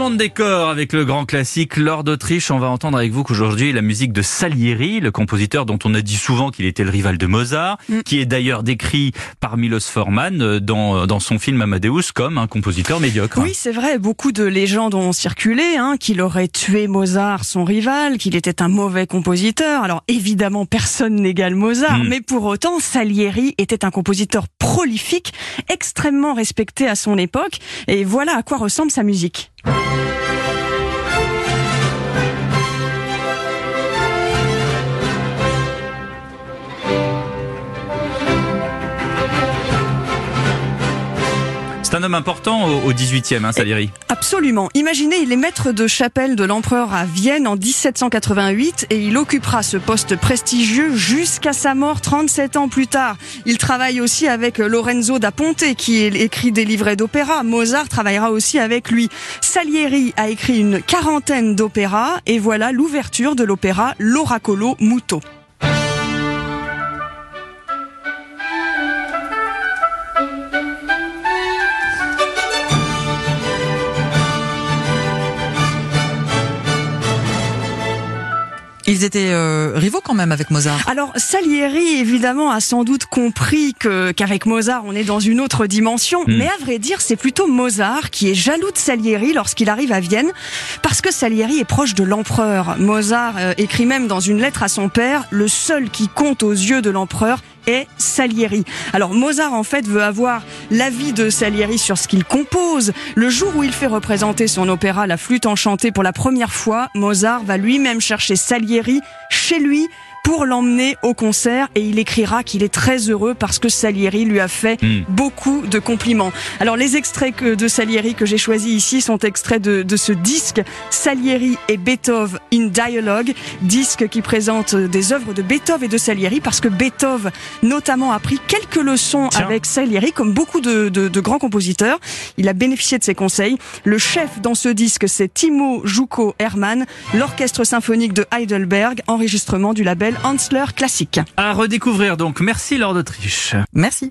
Changement de décor avec le grand classique Lord d'Autriche. On va entendre avec vous qu'aujourd'hui la musique de Salieri, le compositeur dont on a dit souvent qu'il était le rival de Mozart, Mm. qui est d'ailleurs décrit par Milos Forman euh, dans, dans son film Amadeus comme un compositeur médiocre. Oui, c'est vrai. Beaucoup de légendes ont circulé, hein, qu'il aurait tué Mozart, son rival, qu'il était un mauvais compositeur. Alors évidemment, personne n'égale Mozart, Mm. mais pour autant, Salieri était un compositeur prolifique, extrêmement respecté à son époque. Et voilà à quoi ressemble sa musique. C'est un homme important au, 18e, hein, Salieri. Absolument. Imaginez, il est maître de chapelle de l'empereur à Vienne en 1788 et il occupera ce poste prestigieux jusqu'à sa mort 37 ans plus tard. Il travaille aussi avec Lorenzo da Ponte qui écrit des livrets d'opéra. Mozart travaillera aussi avec lui. Salieri a écrit une quarantaine d'opéras et voilà l'ouverture de l'opéra L'Oracolo Muto. Ils étaient euh, rivaux quand même avec Mozart. Alors Salieri évidemment a sans doute compris que qu'avec Mozart on est dans une autre dimension, Mm. mais à vrai dire c'est plutôt Mozart qui est jaloux de Salieri lorsqu'il arrive à Vienne parce que Salieri est proche de l'empereur. Mozart euh, écrit même dans une lettre à son père le seul qui compte aux yeux de l'empereur est Salieri. Alors Mozart en fait veut avoir l'avis de Salieri sur ce qu'il compose. Le jour où il fait représenter son opéra La flûte enchantée pour la première fois, Mozart va lui-même chercher Salieri chez lui pour l'emmener au concert et il écrira qu'il est très heureux parce que Salieri lui a fait Mm. beaucoup de compliments. Alors les extraits que, de Salieri que j'ai choisis ici sont extraits de, de ce disque Salieri et Beethoven in Dialogue, disque qui présente des œuvres de Beethoven et de Salieri parce que Beethoven notamment a pris quelques leçons Tiens. avec Salieri comme beaucoup de, de- de grands compositeurs. Il a bénéficié de ses conseils. Le chef dans ce disque c'est Timo Juko Hermann, l'orchestre symphonique de Heidelberg, enregistrement du label Hansler Classique. À redécouvrir donc. Merci Lord d'Autriche. Merci.